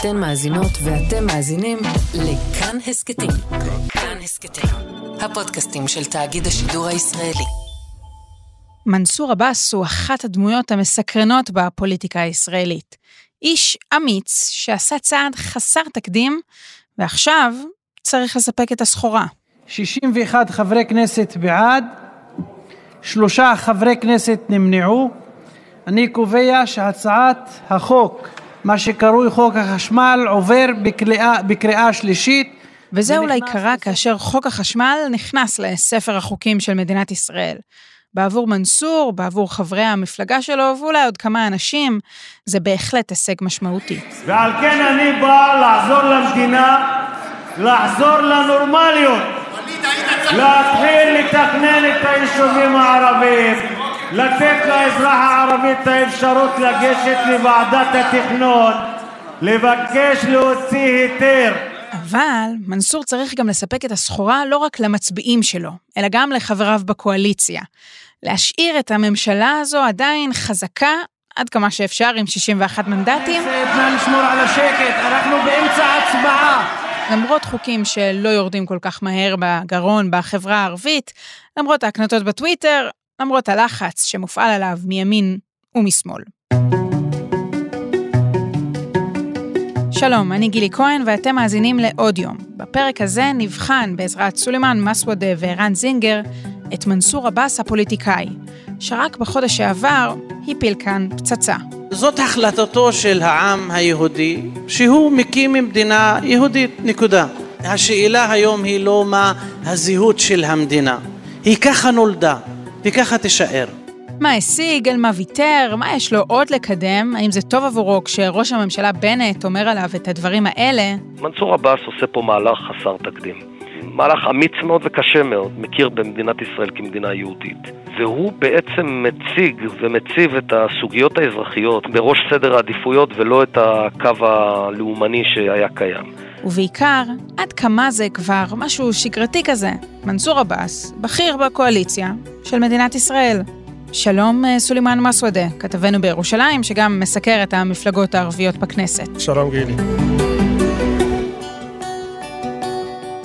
אתן מאזינות ואתם מאזינים לכאן הסכתים. כאן הסכתים, הפודקאסטים של תאגיד השידור הישראלי. מנסור עבאס הוא אחת הדמויות המסקרנות בפוליטיקה הישראלית. איש אמיץ שעשה צעד חסר תקדים, ועכשיו צריך לספק את הסחורה. 61 חברי כנסת בעד, שלושה חברי כנסת נמנעו. אני קובע שהצעת החוק, מה שקרוי חוק החשמל, עובר בקריאה, בקריאה שלישית. וזה אולי קרה כאשר חוק החשמל נכנס לספר החוקים של מדינת ישראל. בעבור מנסור, בעבור חברי המפלגה שלו, ואולי עוד כמה אנשים, זה בהחלט הישג משמעותי. ועל כן אני בא לעזור למדינה, לחזור לנורמליות, להתחיל לתכנן את היישובים הערביים, לתת לאזרח הערבי את האפשרות לגשת לוועדת התכנון, לבקש להוציא היתר. אבל מנסור צריך גם לספק את הסחורה לא רק למצביעים שלו, אלא גם לחבריו בקואליציה. להשאיר את הממשלה הזו עדיין חזקה עד כמה שאפשר עם 61 מנדטים. נא לשמור על השקט, אנחנו באמצע הצבעה. למרות חוקים שלא יורדים כל כך מהר בגרון בחברה הערבית, למרות ההקנטות בטוויטר, למרות הלחץ שמופעל עליו מימין ומשמאל. שלום, אני גילי כהן ואתם מאזינים לעוד יום. בפרק הזה נבחן בעזרת סולימאן מסוודה וערן זינגר את מנסור עבאס הפוליטיקאי, שרק בחודש שעבר הפיל כאן פצצה. זאת החלטתו של העם היהודי, שהוא מקים מדינה יהודית, נקודה. השאלה היום היא לא מה הזהות של המדינה, היא ככה נולדה, וככה תישאר. מה השיג, על מה ויתר, מה יש לו עוד לקדם, האם זה טוב עבורו כשראש הממשלה בנט אומר עליו את הדברים האלה? מנסור עבאס עושה פה מהלך חסר תקדים. מהלך אמיץ מאוד וקשה מאוד, מכיר במדינת ישראל כמדינה יהודית. והוא בעצם מציג ומציב את הסוגיות האזרחיות בראש סדר העדיפויות ולא את הקו הלאומני שהיה קיים. ובעיקר, עד כמה זה כבר משהו שגרתי כזה. מנסור עבאס, בכיר בקואליציה של מדינת ישראל. שלום אה, סולימאן מסוודה, כתבנו בירושלים, שגם מסקר את המפלגות הערביות בכנסת. שלום גילי.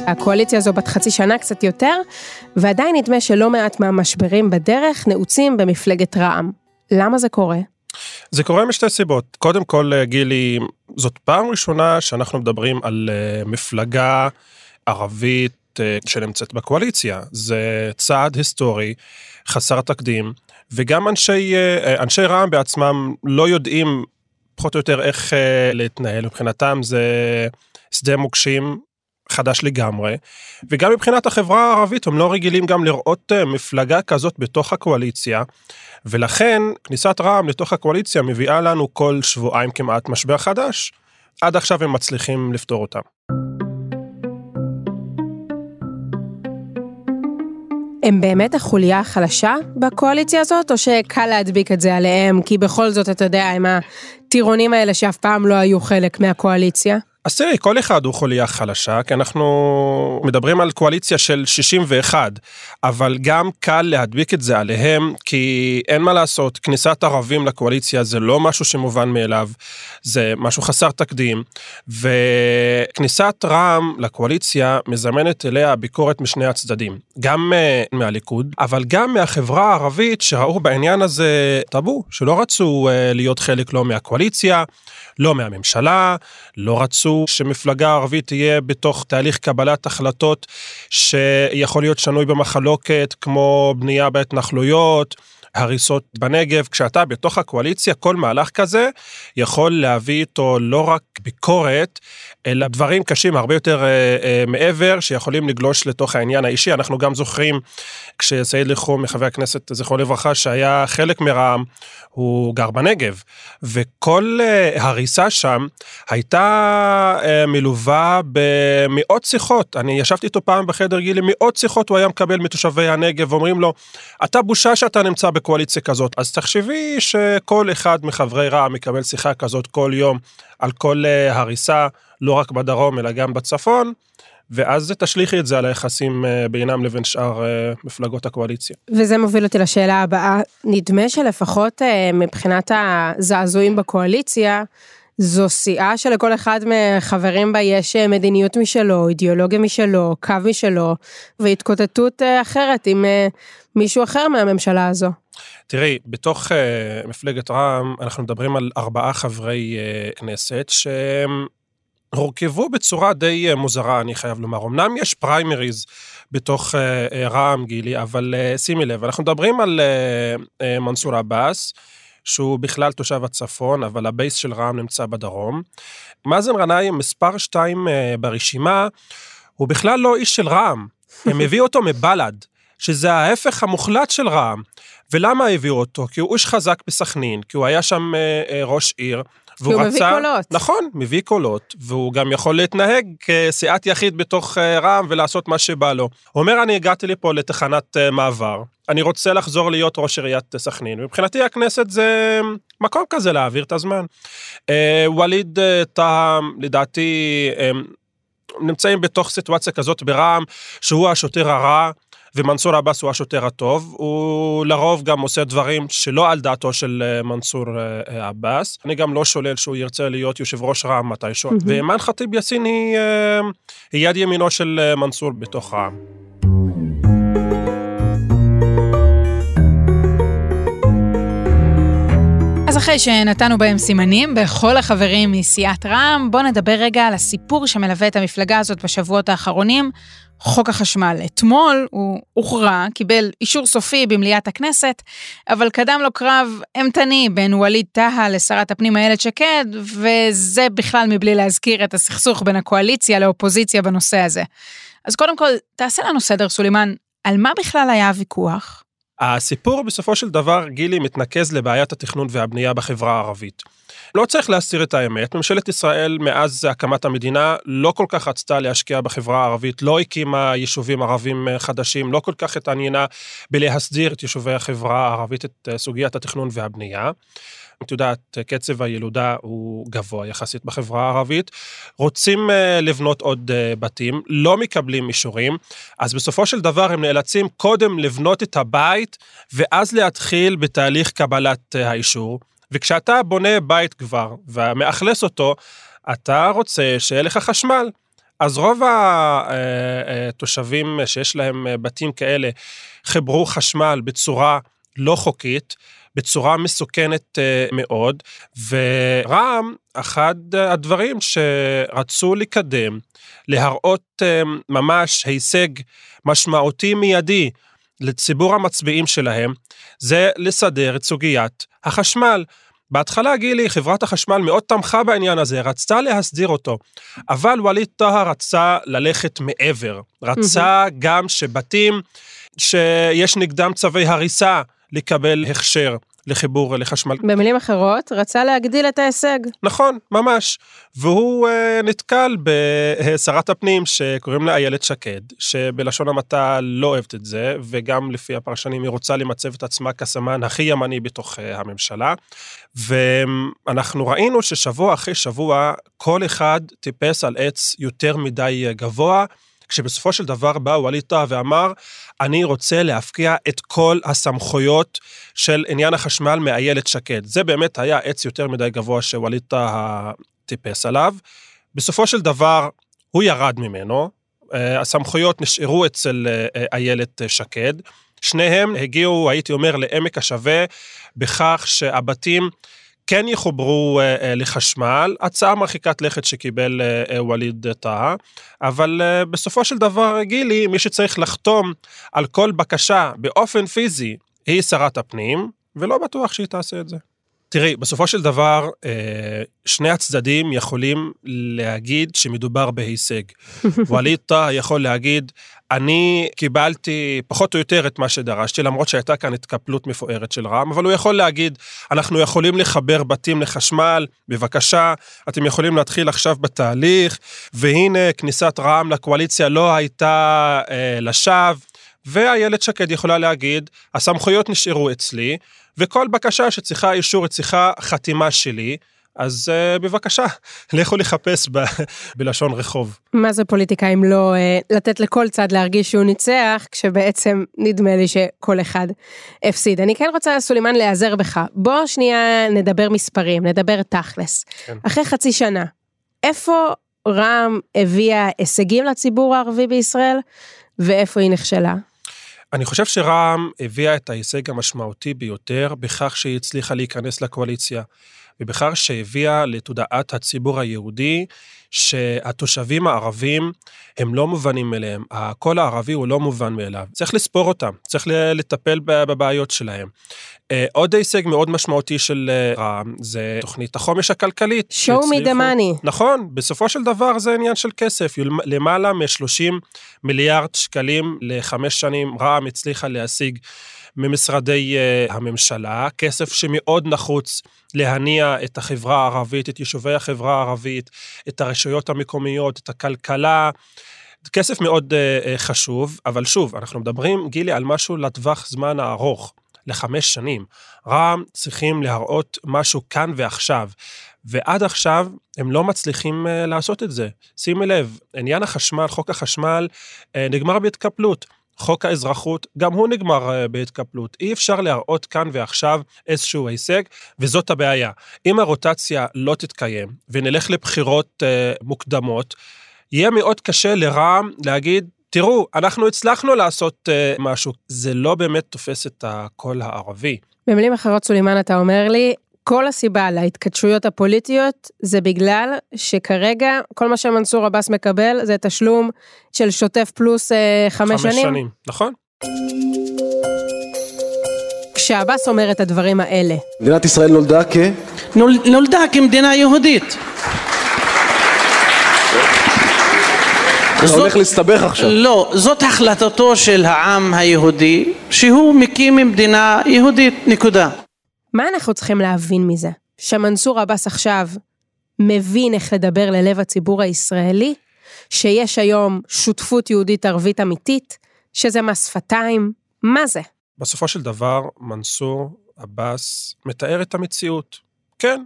הקואליציה הזו בת חצי שנה קצת יותר, ועדיין נדמה שלא מעט מהמשברים בדרך נעוצים במפלגת רע"מ. למה זה קורה? זה קורה משתי סיבות. קודם כל, אה, גילי, זאת פעם ראשונה שאנחנו מדברים על אה, מפלגה ערבית אה, שנמצאת בקואליציה. זה צעד היסטורי, חסר תקדים, וגם אנשי, אנשי רע"מ בעצמם לא יודעים פחות או יותר איך להתנהל. מבחינתם זה שדה מוקשים חדש לגמרי, וגם מבחינת החברה הערבית הם לא רגילים גם לראות אה, מפלגה כזאת בתוך הקואליציה, ולכן כניסת רע"מ לתוך הקואליציה מביאה לנו כל שבועיים כמעט משבר חדש. עד עכשיו הם מצליחים לפתור אותם. הם באמת החוליה החלשה בקואליציה הזאת, או שקל להדביק את זה עליהם, כי בכל זאת, אתה יודע, הם הטירונים האלה שאף פעם לא היו חלק מהקואליציה? אז תראי, כל אחד הוא חוליה חלשה, כי אנחנו מדברים על קואליציה של 61, אבל גם קל להדביק את זה עליהם, כי אין מה לעשות, כניסת ערבים לקואליציה זה לא משהו שמובן מאליו, זה משהו חסר תקדים, וכניסת רע"מ לקואליציה מזמנת אליה ביקורת משני הצדדים, גם uh, מהליכוד, אבל גם מהחברה הערבית שראו בעניין הזה טאבו, שלא רצו uh, להיות חלק לא מהקואליציה, לא מהממשלה, לא רצו שמפלגה ערבית תהיה בתוך תהליך קבלת החלטות שיכול להיות שנוי במחלוקת, כמו בנייה בהתנחלויות. הריסות בנגב, כשאתה בתוך הקואליציה, כל מהלך כזה יכול להביא איתו לא רק ביקורת, אלא דברים קשים הרבה יותר אה, אה, מעבר, שיכולים לגלוש לתוך העניין האישי. אנחנו גם זוכרים כשסעיד לחום, חבר הכנסת, זכרו לברכה, שהיה חלק מרע"מ, הוא גר בנגב, וכל אה, הריסה שם הייתה אה, מלווה במאות שיחות. אני ישבתי איתו פעם בחדר גילי, מאות שיחות הוא היה מקבל מתושבי הנגב, ואומרים לו, אתה בושה שאתה נמצא בקואליציה כזאת, אז תחשבי שכל אחד מחברי רע"מ מקבל שיחה כזאת כל יום על כל uh, הריסה, לא רק בדרום אלא גם בצפון. ואז תשליכי את זה על היחסים uh, בינם לבין שאר uh, מפלגות הקואליציה. וזה מוביל אותי לשאלה הבאה. נדמה שלפחות מבחינת הזעזועים בקואליציה, זו סיעה שלכל אחד מחברים בה יש אה, מדיניות משלו, אידיאולוגיה משלו, קו משלו, והתקוטטות אה, אחרת עם אה, מישהו אחר מהממשלה הזו. תראי, בתוך uh, מפלגת רע"מ אנחנו מדברים על ארבעה חברי uh, כנסת שהם הורכבו בצורה די uh, מוזרה, אני חייב לומר. אמנם יש פריימריז בתוך uh, רע"מ, גילי, אבל אה, שימי לב, אנחנו מדברים על אה, אה, מנסור עבאס, שהוא בכלל תושב הצפון, אבל ה base של רע"מ נמצא בדרום. מאזן גנאים, מספר שתיים אה, ברשימה, הוא בכלל לא איש של רע"מ, הם הביאו אותו מבל"ד. שזה ההפך המוחלט של רע"מ. ולמה הביאו אותו? כי הוא איש חזק בסכנין, כי הוא היה שם אה, אה, ראש עיר. כי הוא רצה, מביא קולות. נכון, מביא קולות, והוא גם יכול להתנהג כסיעת יחיד בתוך אה, רע"מ ולעשות מה שבא לו. הוא אומר, אני הגעתי לפה לתחנת אה, מעבר, אני רוצה לחזור להיות ראש עיריית סכנין, מבחינתי הכנסת זה מקום כזה להעביר את הזמן. אה, ווליד אה, טאהא, לדעתי, אה, נמצאים בתוך סיטואציה כזאת ברע"מ, שהוא השוטר הרע. ומנסור עבאס הוא השוטר הטוב, הוא לרוב גם עושה דברים שלא על דעתו של אה, מנסור אה, אה, עבאס. אני גם לא שולל שהוא ירצה להיות יושב ראש רע"מ מתישהו. Mm-hmm. ואימאן ח'טיב יאסין היא, היא יד ימינו של מנסור בתוך רע"מ. אז אחרי שנתנו בהם סימנים בכל החברים מסיעת רע"מ, בואו נדבר רגע על הסיפור שמלווה את המפלגה הזאת בשבועות האחרונים, חוק החשמל. אתמול הוא הוכרע, קיבל אישור סופי במליאת הכנסת, אבל קדם לו קרב אימתני בין ווליד טאהא לשרת הפנים איילת שקד, וזה בכלל מבלי להזכיר את הסכסוך בין הקואליציה לאופוזיציה בנושא הזה. אז קודם כל, תעשה לנו סדר, סולימאן, על מה בכלל היה הוויכוח? הסיפור בסופו של דבר, גילי, מתנקז לבעיית התכנון והבנייה בחברה הערבית. לא צריך להסתיר את האמת, ממשלת ישראל מאז הקמת המדינה לא כל כך רצתה להשקיע בחברה הערבית, לא הקימה יישובים ערבים חדשים, לא כל כך התעניינה בלהסדיר את יישובי החברה הערבית, את סוגיית התכנון והבנייה. את יודעת, קצב הילודה הוא גבוה יחסית בחברה הערבית, רוצים אה, לבנות עוד אה, בתים, לא מקבלים אישורים, אז בסופו של דבר הם נאלצים קודם לבנות את הבית, ואז להתחיל בתהליך קבלת אה, האישור. וכשאתה בונה בית כבר ומאכלס אותו, אתה רוצה שיהיה לך חשמל. אז רוב התושבים שיש להם בתים כאלה חיברו חשמל בצורה לא חוקית, בצורה מסוכנת אה, מאוד, ורע"מ, אחד הדברים שרצו לקדם, להראות אה, ממש הישג משמעותי מיידי לציבור המצביעים שלהם, זה לסדר את סוגיית החשמל. בהתחלה גילי, חברת החשמל מאוד תמכה בעניין הזה, רצתה להסדיר אותו, אבל ווליד טאהא רצה ללכת מעבר, רצה גם שבתים שיש נגדם צווי הריסה לקבל הכשר. לחיבור לחשמל. במילים אחרות, רצה להגדיל את ההישג. נכון, ממש. והוא uh, נתקל בשרת הפנים שקוראים לה איילת שקד, שבלשון המעטה לא אוהבת את זה, וגם לפי הפרשנים היא רוצה למצב את עצמה כסמן הכי ימני בתוך uh, הממשלה. ואנחנו ראינו ששבוע אחרי שבוע, כל אחד טיפס על עץ יותר מדי אה, גבוה. כשבסופו של דבר בא ווליד טאה ואמר, אני רוצה להפקיע את כל הסמכויות של עניין החשמל מאיילת שקד. זה באמת היה עץ יותר מדי גבוה שווליד טאה טיפס עליו. בסופו של דבר, הוא ירד ממנו, אה, הסמכויות נשארו אצל אה, איילת שקד. שניהם הגיעו, הייתי אומר, לעמק השווה, בכך שהבתים כן יחוברו אה, אה, לחשמל, הצעה מרחיקת לכת שקיבל אה, ווליד טאהא, אבל בסופו של דבר, גילי, מי שצריך לחתום על כל בקשה באופן פיזי היא שרת הפנים, ולא בטוח שהיא תעשה את זה. תראי, בסופו של דבר, אה, שני הצדדים יכולים להגיד שמדובר בהישג. ווליד טאה יכול להגיד, אני קיבלתי פחות או יותר את מה שדרשתי, למרות שהייתה כאן התקפלות מפוארת של רע"מ, אבל הוא יכול להגיד, אנחנו יכולים לחבר בתים לחשמל, בבקשה, אתם יכולים להתחיל עכשיו בתהליך, והנה כניסת רע"מ לקואליציה לא הייתה אה, לשווא. ואיילת שקד יכולה להגיד, הסמכויות נשארו אצלי, וכל בקשה שצריכה אישור, היא צריכה חתימה שלי, אז uh, בבקשה, לכו לחפש ב, בלשון רחוב. מה זה פוליטיקה אם לא uh, לתת לכל צד להרגיש שהוא ניצח, כשבעצם נדמה לי שכל אחד הפסיד. אני כן רוצה, סולימאן, להיעזר בך. בוא שנייה נדבר מספרים, נדבר תכלס. כן. אחרי חצי שנה, איפה רע"מ הביאה הישגים לציבור הערבי בישראל, ואיפה היא נכשלה? אני חושב שרע"מ הביאה את ההישג המשמעותי ביותר בכך שהיא הצליחה להיכנס לקואליציה. ובכך שהביאה לתודעת הציבור היהודי שהתושבים הערבים הם לא מובנים מאליהם, הקול הערבי הוא לא מובן מאליו, צריך לספור אותם, צריך לטפל בבעיות שלהם. אה, עוד הישג מאוד משמעותי של אה, רע"מ זה תוכנית החומש הכלכלית. show me the money. נכון, בסופו של דבר זה עניין של כסף, למעלה מ-30 מיליארד שקלים לחמש שנים רע"מ הצליחה להשיג. ממשרדי uh, הממשלה, כסף שמאוד נחוץ להניע את החברה הערבית, את יישובי החברה הערבית, את הרשויות המקומיות, את הכלכלה. כסף מאוד uh, uh, חשוב, אבל שוב, אנחנו מדברים, גילי, על משהו לטווח זמן הארוך, לחמש שנים. רע"מ צריכים להראות משהו כאן ועכשיו, ועד עכשיו הם לא מצליחים לעשות את זה. שימי לב, עניין החשמל, חוק החשמל, נגמר בהתקפלות. חוק האזרחות, גם הוא נגמר אה, בהתקפלות. אי אפשר להראות כאן ועכשיו איזשהו הישג, וזאת הבעיה. אם הרוטציה לא תתקיים ונלך לבחירות uh, מוקדמות, יהיה מאוד קשה לרע"מ להגיד, תראו, אנחנו הצלחנו לעשות uh, משהו. זה לא באמת תופס את הקול הערבי. במילים אחרות, סולימאן, אתה אומר לי, כל הסיבה להתכתשויות הפוליטיות זה בגלל שכרגע כל מה שמנסור עבאס מקבל זה תשלום של שוטף פלוס אה, חמש, חמש שנים. שנים, נכון. כשעבאס אומר את הדברים האלה. מדינת ישראל נולדה כ... נול, נולדה כמדינה יהודית. אתה הולך להסתבך עכשיו. לא, זאת החלטתו של העם היהודי, שהוא מקים מדינה יהודית, נקודה. מה אנחנו צריכים להבין מזה? שמנסור עבאס עכשיו מבין איך לדבר ללב הציבור הישראלי? שיש היום שותפות יהודית ערבית אמיתית? שזה מס שפתיים? מה זה? בסופו של דבר, מנסור עבאס מתאר את המציאות. כן,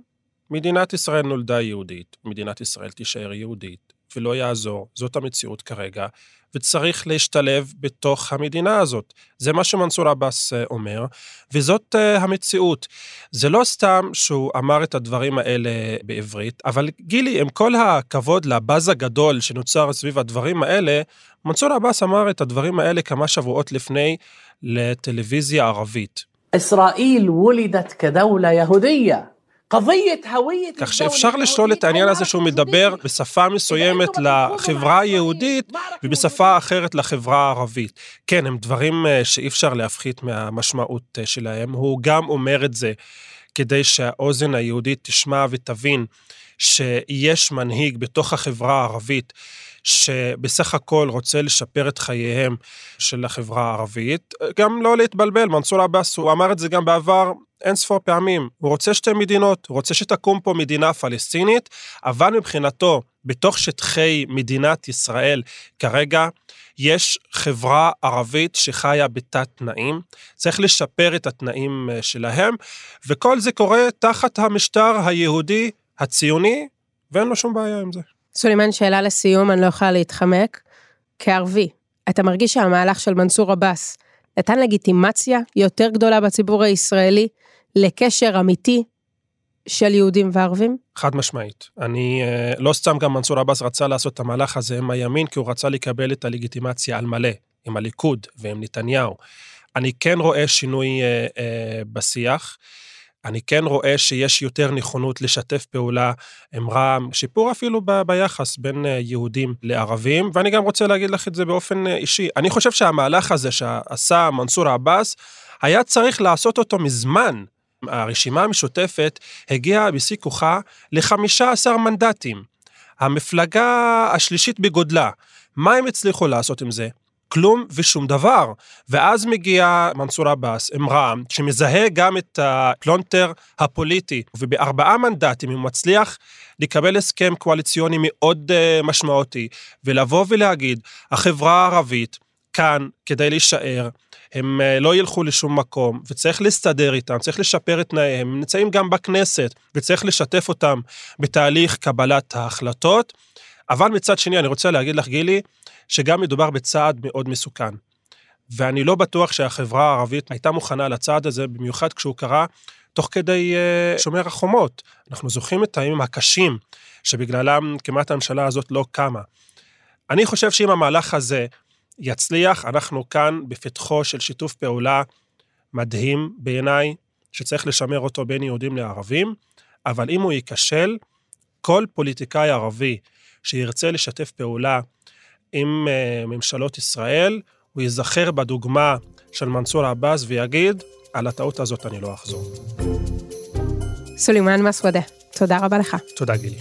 מדינת ישראל נולדה יהודית, מדינת ישראל תישאר יהודית, ולא יעזור, זאת המציאות כרגע, וצריך להשתלב בתוך המדינה הזאת. זה מה שמנסור עבאס אה, אומר, וזאת אה, המציאות. זה לא סתם שהוא אמר את הדברים האלה בעברית, אבל גילי, עם כל הכבוד לבאז הגדול שנוצר סביב הדברים האלה, מנסור עבאס אמר את הדברים האלה כמה שבועות לפני לטלוויזיה ערבית. ישראל וולדת כדולה יהודיה. כך שאפשר לשלול את העניין הזה שהוא מדבר בשפה מסוימת לחברה היהודית ובשפה אחרת לחברה הערבית. כן, הם דברים אה, שאי אפשר להפחית מהמשמעות אה, שלהם. הוא גם אומר את זה כדי שהאוזן היהודית תשמע ותבין שיש מנהיג בתוך החברה הערבית שבסך הכל רוצה לשפר את חייהם של החברה הערבית. גם לא להתבלבל, מנסור עבאס, הוא אמר את זה גם בעבר אין ספור פעמים. הוא רוצה שתי מדינות, הוא רוצה שתקום פה מדינה פלסטינית, אבל מבחינתו, בתוך שטחי מדינת ישראל כרגע, יש חברה ערבית שחיה בתת תנאים, צריך לשפר את התנאים אה, שלהם, וכל זה קורה תחת המשטר היהודי הציוני, ואין לו שום בעיה עם זה. סולימן, שאלה לסיום, אני לא יכולה להתחמק. כערבי, אתה מרגיש שהמהלך של מנסור עבאס נתן לגיטימציה יותר גדולה בציבור הישראלי לקשר אמיתי של יהודים וערבים? חד משמעית. אני, אה, לא סתם גם מנסור עבאס רצה לעשות את המהלך הזה עם הימין, כי הוא רצה לקבל את הלגיטימציה על מלא, עם הליכוד ועם נתניהו. אני כן רואה שינוי אה, אה, בשיח. אני כן רואה שיש יותר נכונות לשתף פעולה עם רע"מ, שיפור אפילו ב- ביחס בין אה, יהודים לערבים, ואני גם רוצה להגיד לך את זה באופן אה, אישי. אני חושב שהמהלך הזה שעשה מנסור עבאס, היה צריך לעשות אותו מזמן. הרשימה המשותפת הגיעה בשיא כוחה ל-15 מנדטים. המפלגה השלישית בגודלה. מה הם הצליחו לעשות עם זה? כלום ושום דבר. ואז מגיע מנסור עבאס עם רע"מ, שמזהה גם את הפלונטר הפוליטי, ובארבעה מנדטים הוא מצליח לקבל הסכם קואליציוני מאוד uh, משמעותי, ולבוא ולהגיד, החברה הערבית כאן כדי להישאר, הם אה, לא ילכו לשום מקום, וצריך להסתדר איתם, צריך לשפר את תנאיהם, הם נמצאים גם בכנסת, וצריך לשתף אותם בתהליך קבלת ההחלטות. אבל מצד שני, אני רוצה להגיד לך, גילי, שגם מדובר בצעד מאוד מסוכן. ואני לא בטוח שהחברה הערבית הייתה מוכנה לצעד הזה, במיוחד כשהוא קרה תוך כדי uh, שומר החומות. אנחנו זוכרים את הימים הקשים שבגללם כמעט הממשלה הזאת לא קמה. אני חושב שאם המהלך הזה יצליח, אנחנו כאן בפתחו של שיתוף פעולה מדהים בעיניי, שצריך לשמר אותו בין יהודים לערבים, אבל אם הוא ייכשל, כל פוליטיקאי ערבי שירצה לשתף פעולה עם uh, ממשלות ישראל, הוא ייזכר בדוגמה של מנסור עבאס ויגיד, על הטעות הזאת אני לא אחזור. סולימאן מסוודה, תודה רבה לך. תודה גילי.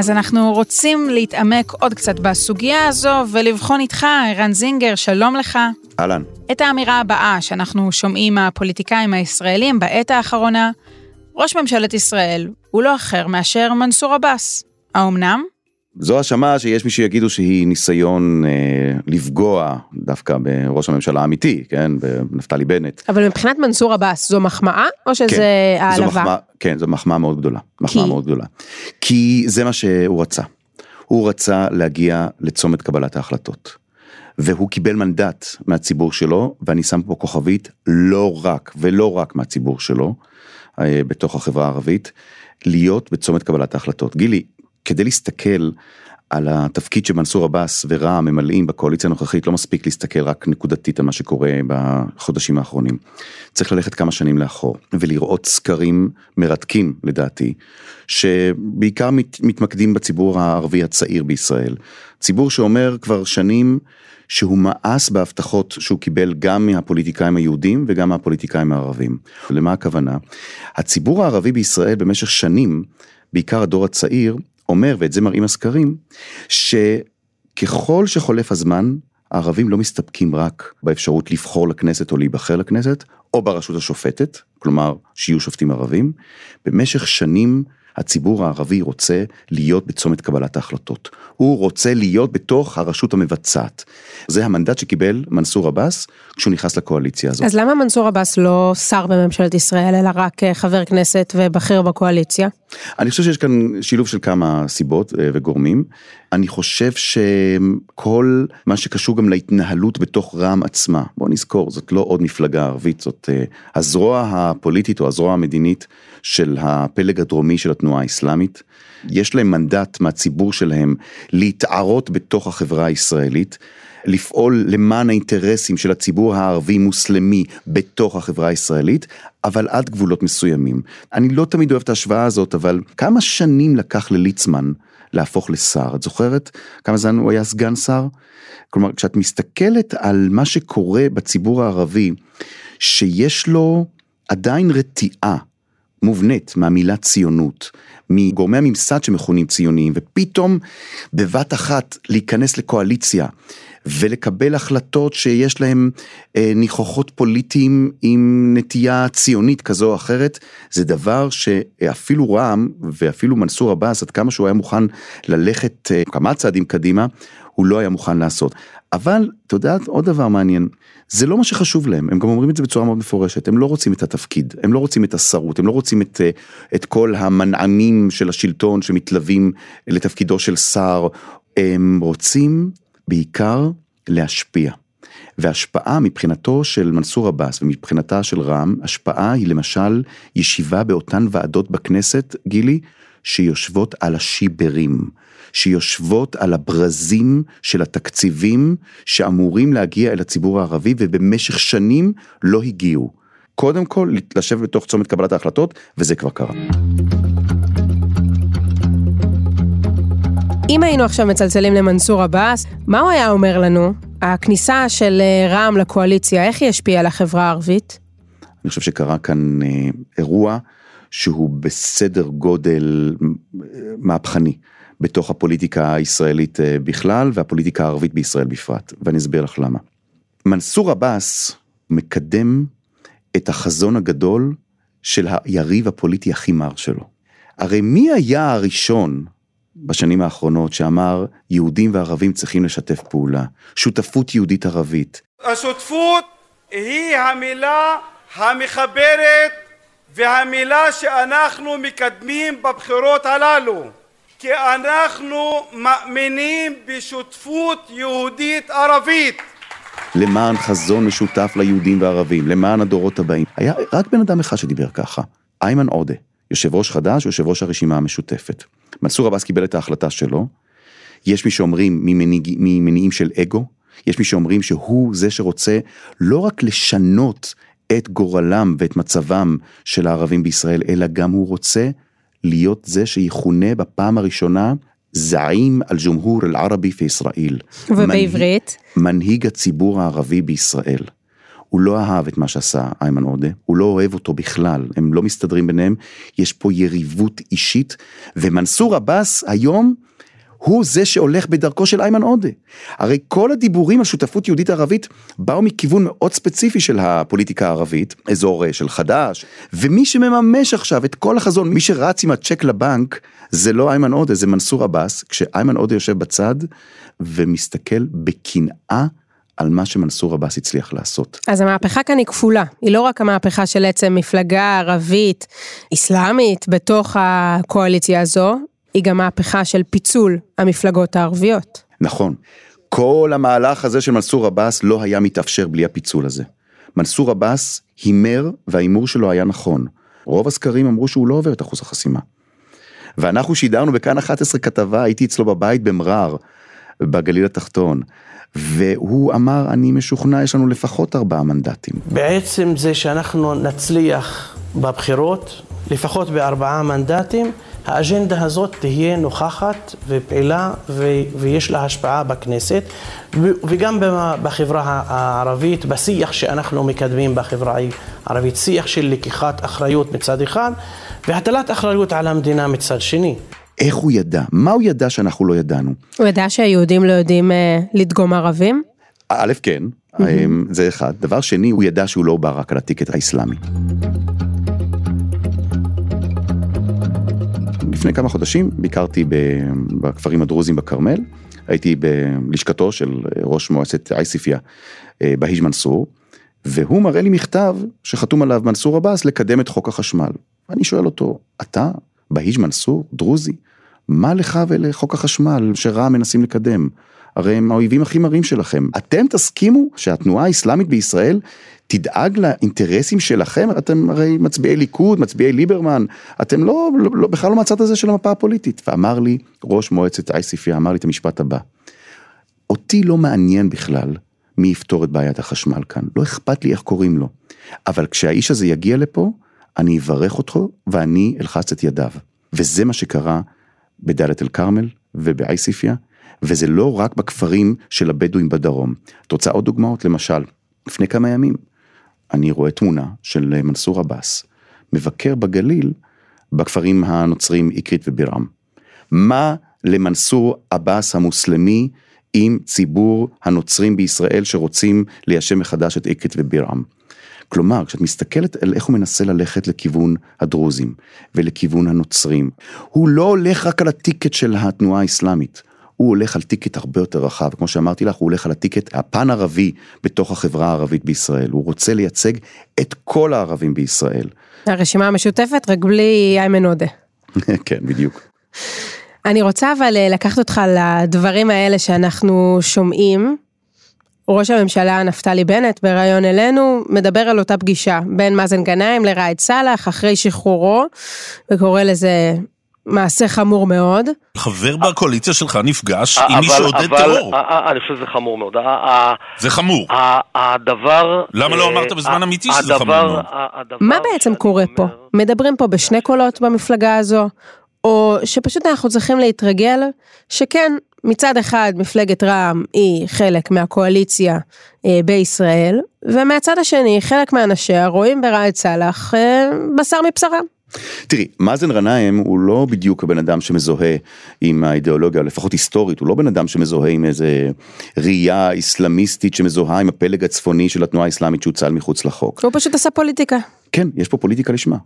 אז אנחנו רוצים להתעמק עוד קצת בסוגיה הזו ולבחון איתך, ערן זינגר, שלום לך. אהלן. את האמירה הבאה שאנחנו שומעים מהפוליטיקאים הישראלים בעת האחרונה, ראש ממשלת ישראל הוא לא אחר מאשר מנסור עבאס. האומנם? זו האשמה שיש מי שיגידו שהיא ניסיון אה, לפגוע דווקא בראש הממשלה האמיתי, כן, בנפתלי בנט. אבל מבחינת מנסור עבאס זו מחמאה או שזה כן, העלבה? זו מחמאה, כן, זו מחמאה מאוד גדולה. מחמאה מאוד גדולה. כי זה מה שהוא רצה. הוא רצה להגיע לצומת קבלת ההחלטות. והוא קיבל מנדט מהציבור שלו, ואני שם פה כוכבית, לא רק, ולא רק מהציבור שלו, אה, בתוך החברה הערבית, להיות בצומת קבלת ההחלטות. גילי, כדי להסתכל על התפקיד שמנסור עבאס ורע"מ ממלאים בקואליציה הנוכחית, לא מספיק להסתכל רק נקודתית על מה שקורה בחודשים האחרונים. צריך ללכת כמה שנים לאחור ולראות סקרים מרתקים לדעתי, שבעיקר מת, מתמקדים בציבור הערבי הצעיר בישראל. ציבור שאומר כבר שנים שהוא מאס בהבטחות שהוא קיבל גם מהפוליטיקאים היהודים וגם מהפוליטיקאים הערבים. למה הכוונה? הציבור הערבי בישראל במשך שנים, בעיקר הדור הצעיר, אומר, ואת זה מראים הסקרים, שככל שחולף הזמן, הערבים לא מסתפקים רק באפשרות לבחור לכנסת או להיבחר לכנסת, או ברשות השופטת, כלומר שיהיו שופטים ערבים, במשך שנים הציבור הערבי רוצה להיות בצומת קבלת ההחלטות. הוא רוצה להיות בתוך הרשות המבצעת. זה המנדט שקיבל מנסור עבאס כשהוא נכנס לקואליציה הזאת. אז למה מנסור עבאס לא שר בממשלת ישראל, אלא רק אה, חבר כנסת ובכיר בקואליציה? אני חושב שיש כאן שילוב של כמה סיבות אה, וגורמים. אני חושב שכל מה שקשור גם להתנהלות בתוך רע"מ עצמה, בוא נזכור, זאת לא עוד מפלגה ערבית, זאת אה, הזרוע הפוליטית או הזרוע המדינית של הפלג הדרומי של התנועה האסלאמית. יש להם מנדט מהציבור שלהם להתערות בתוך החברה הישראלית. לפעול למען האינטרסים של הציבור הערבי-מוסלמי בתוך החברה הישראלית, אבל עד גבולות מסוימים. אני לא תמיד אוהב את ההשוואה הזאת, אבל כמה שנים לקח לליצמן להפוך לשר? את זוכרת כמה זמן הוא היה סגן שר? כלומר, כשאת מסתכלת על מה שקורה בציבור הערבי, שיש לו עדיין רתיעה מובנית מהמילה ציונות, מגורמי הממסד שמכונים ציוניים, ופתאום בבת אחת להיכנס לקואליציה ולקבל החלטות שיש להם אה, ניחוחות פוליטיים עם נטייה ציונית כזו או אחרת, זה דבר שאפילו רע"מ ואפילו מנסור עבאס, עד כמה שהוא היה מוכן ללכת אה, כמה צעדים קדימה, הוא לא היה מוכן לעשות. אבל, אתה יודע, עוד דבר מעניין, זה לא מה שחשוב להם, הם גם אומרים את זה בצורה מאוד מפורשת, הם לא רוצים את התפקיד, הם לא רוצים את השרות, הם לא רוצים את, אה, את כל המנעמים של השלטון שמתלווים לתפקידו של שר, הם רוצים בעיקר להשפיע. והשפעה מבחינתו של מנסור עבאס ומבחינתה של רע"מ, השפעה היא למשל ישיבה באותן ועדות בכנסת, גילי, שיושבות על השיברים, שיושבות על הברזים של התקציבים שאמורים להגיע אל הציבור הערבי ובמשך שנים לא הגיעו. קודם כל, לשבת בתוך צומת קבלת ההחלטות, וזה כבר קרה. אם היינו עכשיו מצלצלים למנסור עבאס, מה הוא היה אומר לנו? הכניסה של אה, רע"מ לקואליציה, איך היא השפיעה על החברה הערבית? אני חושב שקרה כאן אה, אירוע שהוא בסדר גודל מהפכני בתוך הפוליטיקה הישראלית אה, בכלל והפוליטיקה הערבית בישראל בפרט, ואני אסביר לך למה. מנסור עבאס מקדם את החזון הגדול של היריב הפוליטי הכי מר שלו. הרי מי היה הראשון בשנים האחרונות שאמר יהודים וערבים צריכים לשתף פעולה, שותפות יהודית ערבית. השותפות היא המילה המחברת והמילה שאנחנו מקדמים בבחירות הללו כי אנחנו מאמינים בשותפות יהודית ערבית למען חזון משותף ליהודים וערבים, למען הדורות הבאים. היה רק בן אדם אחד שדיבר ככה, איימן עודה, יושב ראש חד"ש, יושב ראש הרשימה המשותפת. מנסור עבאס קיבל את ההחלטה שלו, יש מי שאומרים ממניע, ממניעים של אגו, יש מי שאומרים שהוא זה שרוצה לא רק לשנות את גורלם ואת מצבם של הערבים בישראל, אלא גם הוא רוצה להיות זה שיכונה בפעם הראשונה זעים אל ג'ומהור אל ערבי פי ישראל. ובעברית? מנהיג, מנהיג הציבור הערבי בישראל. הוא לא אהב את מה שעשה איימן עודה, הוא לא אוהב אותו בכלל, הם לא מסתדרים ביניהם, יש פה יריבות אישית, ומנסור עבאס היום הוא זה שהולך בדרכו של איימן עודה. הרי כל הדיבורים על שותפות יהודית ערבית באו מכיוון מאוד ספציפי של הפוליטיקה הערבית, אזור אה, של חד"ש, ומי שמממש עכשיו את כל החזון, מי שרץ עם הצ'ק לבנק, זה לא איימן עודה, זה מנסור עבאס, כשאיימן עודה יושב בצד ומסתכל בקנאה על מה שמנסור עבאס הצליח לעשות. אז המהפכה כאן היא כפולה, היא לא רק המהפכה של עצם מפלגה ערבית, אסלאמית, בתוך הקואליציה הזו, היא גם מהפכה של פיצול המפלגות הערביות. נכון. כל המהלך הזה של מנסור עבאס לא היה מתאפשר בלי הפיצול הזה. מנסור עבאס הימר וההימור שלו היה נכון. רוב הסקרים אמרו שהוא לא עובר את אחוז החסימה. ואנחנו שידרנו בכאן 11 כתבה, הייתי אצלו בבית במרר, בגליל התחתון. והוא אמר, אני משוכנע, יש לנו לפחות ארבעה מנדטים. בעצם זה שאנחנו נצליח בבחירות, לפחות בארבעה מנדטים, האג'נדה הזאת תהיה נוכחת ופעילה ו- ויש לה השפעה בכנסת וגם בחברה הערבית, בשיח שאנחנו מקדמים בחברה הערבית, שיח של לקיחת אחריות מצד אחד והטלת אחריות על המדינה מצד שני. איך הוא ידע? מה הוא ידע שאנחנו לא ידענו? הוא ידע שהיהודים לא יודעים אה, לדגום ערבים? א', כן, mm-hmm. זה אחד. דבר שני, הוא ידע שהוא לא בא רק על הטיקט האסלאמי. לפני כמה חודשים ביקרתי בכפרים הדרוזים בכרמל, הייתי בלשכתו של ראש מועצת עייסיפיה, אה, בהיג' מנסור, והוא מראה לי מכתב שחתום עליו מנסור עבאס לקדם את חוק החשמל. אני שואל אותו, אתה, בהיג' מנסור, דרוזי, מה לך ולחוק החשמל שרע"מ מנסים לקדם? הרי הם האויבים הכי מרים שלכם. אתם תסכימו שהתנועה האסלאמית בישראל תדאג לאינטרסים שלכם, אתם הרי מצביעי ליכוד, מצביעי ליברמן, אתם לא, לא, לא בכלל לא מהצד הזה של המפה הפוליטית. ואמר לי ראש מועצת עייסיפיה, אמר לי את המשפט הבא, אותי לא מעניין בכלל מי יפתור את בעיית החשמל כאן, לא אכפת לי איך קוראים לו, אבל כשהאיש הזה יגיע לפה, אני אברך אותו ואני אלחץ את ידיו. וזה מה שקרה בדאלית אל כרמל ובעייסיפיה, וזה לא רק בכפרים של הבדואים בדרום. את רוצה עוד דוגמאות? למשל, לפני כמה ימים, אני רואה תמונה של מנסור עבאס, מבקר בגליל, בכפרים הנוצרים איקרית ובירעם. מה למנסור עבאס המוסלמי עם ציבור הנוצרים בישראל שרוצים ליישב מחדש את איקרית ובירעם? כלומר, כשאת מסתכלת על איך הוא מנסה ללכת לכיוון הדרוזים ולכיוון הנוצרים, הוא לא הולך רק על הטיקט של התנועה האסלאמית, הוא הולך על טיקט הרבה יותר רחב, כמו שאמרתי לך, הוא הולך על הטיקט הפן ערבי בתוך החברה הערבית בישראל, הוא רוצה לייצג את כל הערבים בישראל. הרשימה המשותפת רק בלי איימן עודה. כן, בדיוק. אני רוצה אבל אה, לקחת אותך לדברים האלה שאנחנו שומעים. ראש הממשלה נפתלי בנט בריאיון אלינו מדבר על אותה פגישה בין מאזן גנאים לראאד סאלח אחרי שחרורו וקורא לזה מעשה חמור מאוד. חבר בקואליציה שלך נפגש עם מי שעודד טרור. אני חושב שזה חמור מאוד. זה חמור. הדבר... למה לא אמרת בזמן אמיתי שזה חמור מאוד? מה בעצם קורה פה? מדברים פה בשני קולות במפלגה הזו? או שפשוט אנחנו צריכים להתרגל שכן, מצד אחד מפלגת רע"מ היא חלק מהקואליציה אה, בישראל, ומהצד השני חלק מאנשיה רואים בראאד סאלח אה, בשר מבשרם. תראי, מאזן גנאים הוא לא בדיוק הבן אדם שמזוהה עם האידיאולוגיה, לפחות היסטורית, הוא לא בן אדם שמזוהה עם איזה ראייה איסלאמיסטית שמזוהה עם הפלג הצפוני של התנועה האסלאמית שהוצל מחוץ לחוק. הוא פשוט עשה פוליטיקה. כן, יש פה פוליטיקה לשמה.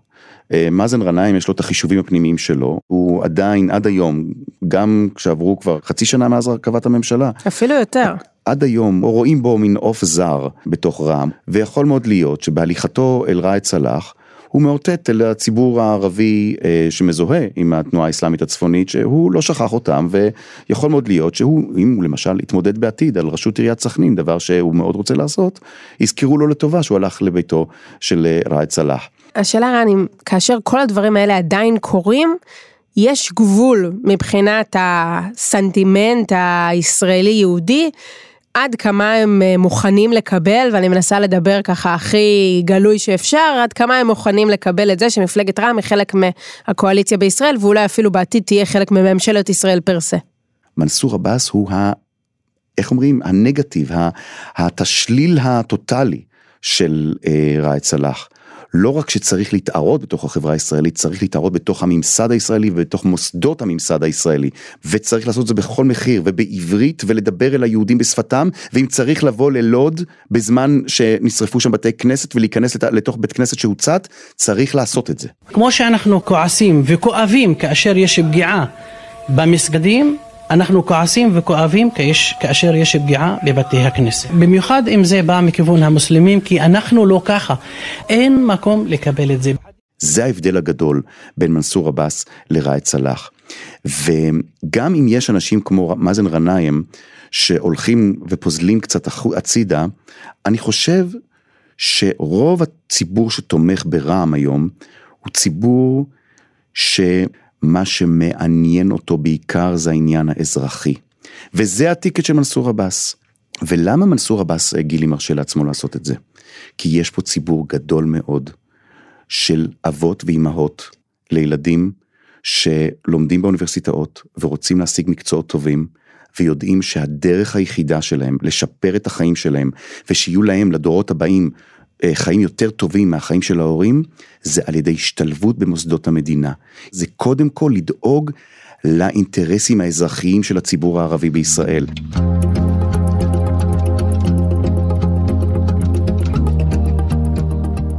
אה, מאזן גנאים יש לו את החישובים הפנימיים שלו, הוא עדיין עד היום, גם כשעברו כבר חצי שנה מאז הרכבת הממשלה. אפילו יותר. עד היום רואים בו מין עוף זר בתוך רע"מ, ויכול מאוד להיות שבהליכתו אל ראאד סלאח, הוא מאותת אל הציבור הערבי אה, שמזוהה עם התנועה האסלאמית הצפונית, שהוא לא שכח אותם, ויכול מאוד להיות שהוא, אם הוא למשל יתמודד בעתיד על ראשות עיריית סכנין, דבר שהוא מאוד רוצה לעשות, יזכרו לו לטובה שהוא הלך לביתו של אה, ראאד סלאח. השאלה רן, אם כאשר כל הדברים האלה עדיין קורים, יש גבול מבחינת הסנטימנט הישראלי-יהודי, עד כמה הם אה, מוכנים לקבל, ואני מנסה לדבר ככה הכי גלוי שאפשר, עד כמה הם מוכנים לקבל את זה שמפלגת רע"מ היא חלק מהקואליציה בישראל, ואולי אפילו בעתיד תהיה חלק מממשלת ישראל פר סה. מנסור עבאס הוא ה... איך אומרים? הנגטיב, התשליל הטוטלי של אה, ראאד סלאח. לא רק שצריך להתערות בתוך החברה הישראלית, צריך להתערות בתוך הממסד הישראלי ובתוך מוסדות הממסד הישראלי. וצריך לעשות את זה בכל מחיר ובעברית ולדבר אל היהודים בשפתם, ואם צריך לבוא ללוד בזמן שנשרפו שם בתי כנסת ולהיכנס לתוך בית כנסת שהוצת, צריך לעשות את זה. כמו שאנחנו כועסים וכואבים כאשר יש פגיעה במסגדים, אנחנו כועסים וכואבים כאשר יש פגיעה בבתי הכנסת. במיוחד אם זה בא מכיוון המוסלמים, כי אנחנו לא ככה. אין מקום לקבל את זה. זה ההבדל הגדול בין מנסור עבאס לראאד סלאח. וגם אם יש אנשים כמו מאזן גנאים, שהולכים ופוזלים קצת הצידה, אני חושב שרוב הציבור שתומך ברע"מ היום, הוא ציבור ש... מה שמעניין אותו בעיקר זה העניין האזרחי. וזה הטיקט של מנסור עבאס. ולמה מנסור עבאס, אה, גילי, מרשה לעצמו לעשות את זה? כי יש פה ציבור גדול מאוד של אבות ואימהות לילדים שלומדים באוניברסיטאות ורוצים להשיג מקצועות טובים, ויודעים שהדרך היחידה שלהם לשפר את החיים שלהם, ושיהיו להם לדורות הבאים חיים יותר טובים מהחיים של ההורים, זה על ידי השתלבות במוסדות המדינה. זה קודם כל לדאוג לאינטרסים האזרחיים של הציבור הערבי בישראל.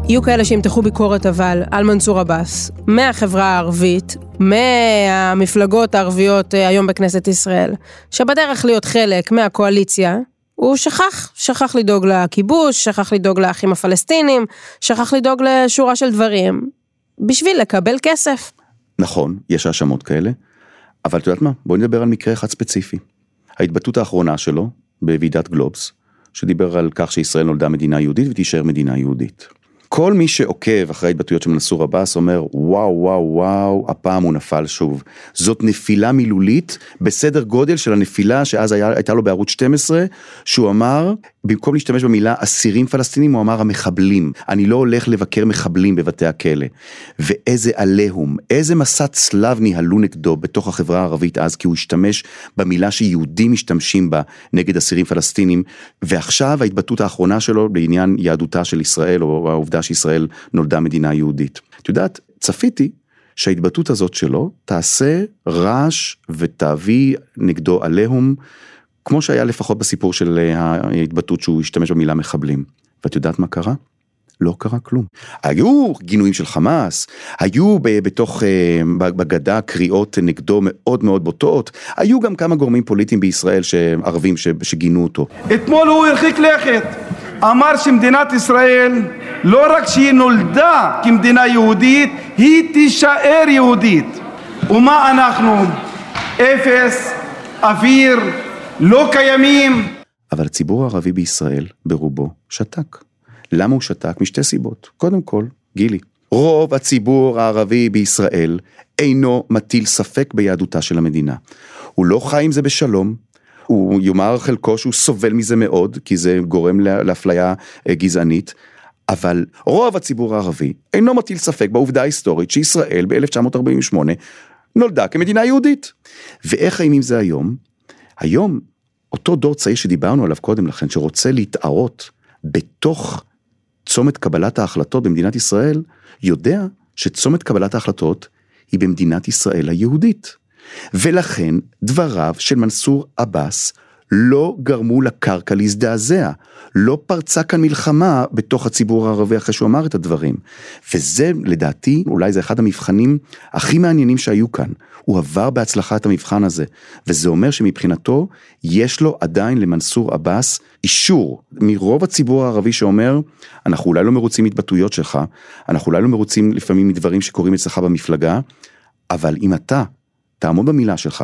יהיו כאלה שימתחו ביקורת אבל על מנסור עבאס, מהחברה הערבית, מהמפלגות הערביות אה, היום בכנסת ישראל, שבדרך להיות חלק מהקואליציה, הוא שכח, שכח לדאוג לכיבוש, שכח לדאוג לאחים הפלסטינים, שכח לדאוג לשורה של דברים, בשביל לקבל כסף. נכון, יש האשמות כאלה, אבל את יודעת מה? בואי נדבר על מקרה אחד ספציפי. ההתבטאות האחרונה שלו בוועידת גלובס, שדיבר על כך שישראל נולדה מדינה יהודית ותישאר מדינה יהודית. כל מי שעוקב אחרי ההתבטאויות של מנסור עבאס אומר וואו וואו וואו הפעם הוא נפל שוב. זאת נפילה מילולית בסדר גודל של הנפילה שאז היה, הייתה לו בערוץ 12 שהוא אמר במקום להשתמש במילה אסירים פלסטינים הוא אמר המחבלים. אני לא הולך לבקר מחבלים בבתי הכלא. ואיזה עליהום, איזה מסע צלב ניהלו נגדו בתוך החברה הערבית אז כי הוא השתמש במילה שיהודים משתמשים בה נגד אסירים פלסטינים ועכשיו ההתבטאות האחרונה שלו בעניין יהדותה של ישראל או העובדה שישראל נולדה מדינה יהודית. את יודעת, צפיתי שההתבטאות הזאת שלו תעשה רעש ותביא נגדו עליהום, כמו שהיה לפחות בסיפור של אה, ההתבטאות שהוא השתמש במילה מחבלים. ואת יודעת מה קרה? לא קרה כלום. היו גינויים של חמאס, היו בתוך, אה, בגדה קריאות נגדו מאוד מאוד בוטות, היו גם כמה גורמים פוליטיים בישראל ערבים שגינו אותו. אתמול הוא הרחיק לכת, אמר שמדינת ישראל לא רק שהיא נולדה כמדינה יהודית, היא תישאר יהודית. ומה אנחנו? אפס, אוויר, לא קיימים. אבל הציבור הערבי בישראל, ברובו, שתק. למה הוא שתק? משתי סיבות. קודם כל, גילי, רוב הציבור הערבי בישראל אינו מטיל ספק ביהדותה של המדינה. הוא לא חי עם זה בשלום, הוא יאמר חלקו שהוא סובל מזה מאוד, כי זה גורם לאפליה אה, גזענית, אבל רוב הציבור הערבי אינו מטיל ספק בעובדה ההיסטורית שישראל ב-1948 נולדה כמדינה יהודית. ואיך חיים עם זה היום? היום, אותו דור צעיר שדיברנו עליו קודם לכן, שרוצה להתערות בתוך צומת קבלת ההחלטות במדינת ישראל, יודע שצומת קבלת ההחלטות היא במדינת ישראל היהודית. ולכן דבריו של מנסור עבאס לא גרמו לקרקע להזדעזע. לא פרצה כאן מלחמה בתוך הציבור הערבי אחרי שהוא אמר את הדברים. וזה לדעתי, אולי זה אחד המבחנים הכי מעניינים שהיו כאן. הוא עבר בהצלחה את המבחן הזה. וזה אומר שמבחינתו, יש לו עדיין למנסור עבאס אישור מרוב הציבור הערבי שאומר, אנחנו אולי לא מרוצים מהתבטאויות שלך, אנחנו אולי לא מרוצים לפעמים מדברים שקורים אצלך במפלגה, אבל אם אתה תעמוד במילה שלך,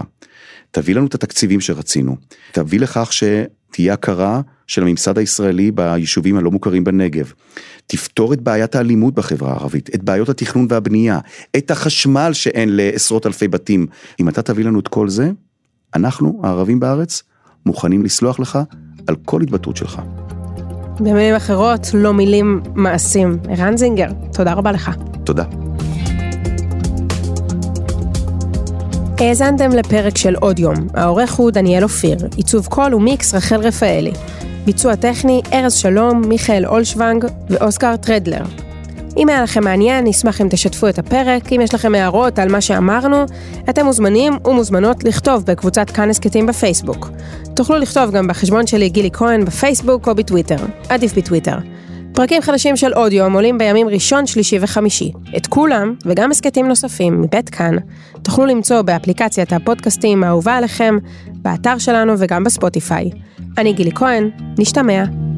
תביא לנו את התקציבים שרצינו, תביא לכך שתהיה הכרה של הממסד הישראלי ביישובים הלא מוכרים בנגב, תפתור את בעיית האלימות בחברה הערבית, את בעיות התכנון והבנייה, את החשמל שאין לעשרות אלפי בתים. אם אתה תביא לנו את כל זה, אנחנו, הערבים בארץ, מוכנים לסלוח לך על כל התבטאות שלך. במילים אחרות, לא מילים, מעשים. ערן זינגר, תודה רבה לך. תודה. האזנתם לפרק של עוד יום, העורך הוא דניאל אופיר, עיצוב קול ומיקס רחל רפאלי. ביצוע טכני ארז שלום, מיכאל אולשוונג ואוסקר טרדלר. אם היה לכם מעניין, נשמח אם תשתפו את הפרק, אם יש לכם הערות על מה שאמרנו, אתם מוזמנים ומוזמנות לכתוב בקבוצת כאן הסכתים בפייסבוק. תוכלו לכתוב גם בחשבון שלי גילי כהן בפייסבוק או בטוויטר, עדיף בטוויטר. פרקים חדשים של אודיו עולים בימים ראשון, שלישי וחמישי. את כולם, וגם הסכתים נוספים מבית כאן, תוכלו למצוא באפליקציית הפודקאסטים האהובה עליכם, באתר שלנו וגם בספוטיפיי. אני גילי כהן, נשתמע.